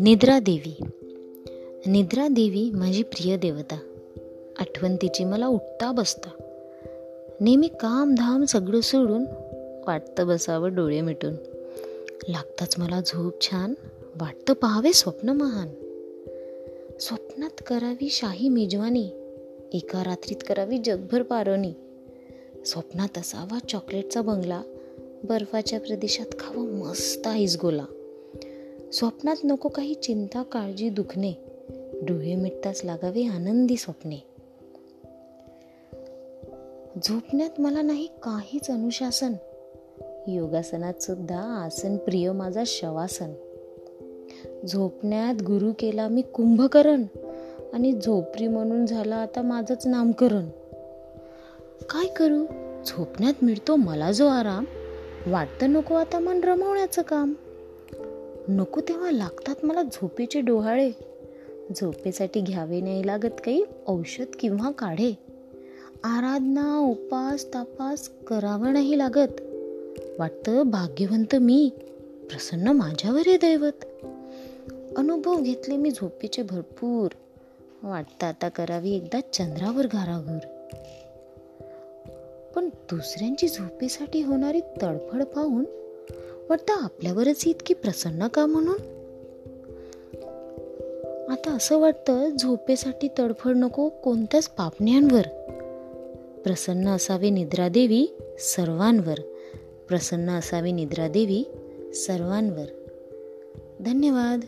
निद्रा देवी. निद्रा देवी माझी प्रिय देवता. आठवण तिची मला उठता बसता. नेहमी काम धाम सगळं सोडून वाटतं बसावं डोळे मिटून. लागताच मला झोप छान वाटतं पहावे स्वप्न महान. स्वप्नात करावी शाही मेजवानी एका रात्रीत करावी जगभर पारवणी. स्वप्नात असावा चॉकलेटचा बंगला बर्फाच्या प्रदेशात खावा मस्त आईस गोला. स्वप्नात नको काही चिंता काळजी दुखणे. डोळे मिटताच लागावे आनंदी स्वप्ने. झोपण्यात मला नाही काहीच अनुशासन. योगासनात सुद्धा आसन प्रिय माझा शवासन. झोपण्यात गुरु केला मी कुंभकरण. आणि झोपरी म्हणून झाला आता माझंच नामकरण. काय करू? झोपण्यात मिळतो मला जो आराम. वाटतं नको आता मन रमवण्याचं काम. नको तेव्हा लागतात मला झोपेचे डोहाळे. झोपेसाठी घ्यावे नाही लागत काही औषध किंवा काढे. आराधना उपास तापास करावं नाही लागत. वाटतं भाग्यवंत मी प्रसन्न माझ्यावर हे दैवत. अनुभव घेतले मी झोपेचे भरपूर. वाटतं आता करावी एकदा चंद्रावर घाराघर. पण दुसऱ्यांची झोपेसाठी होणारी तडफड पाहून वाटतं आपल्यावरच इतकी प्रसन्न का म्हणून? आता असं वाटतं झोपेसाठी तडफड नको कोणत्याच पापण्यांवर. प्रसन्न असावे निद्रादेवी सर्वांवर. प्रसन्न असावी निद्रादेवी सर्वांवर. धन्यवाद.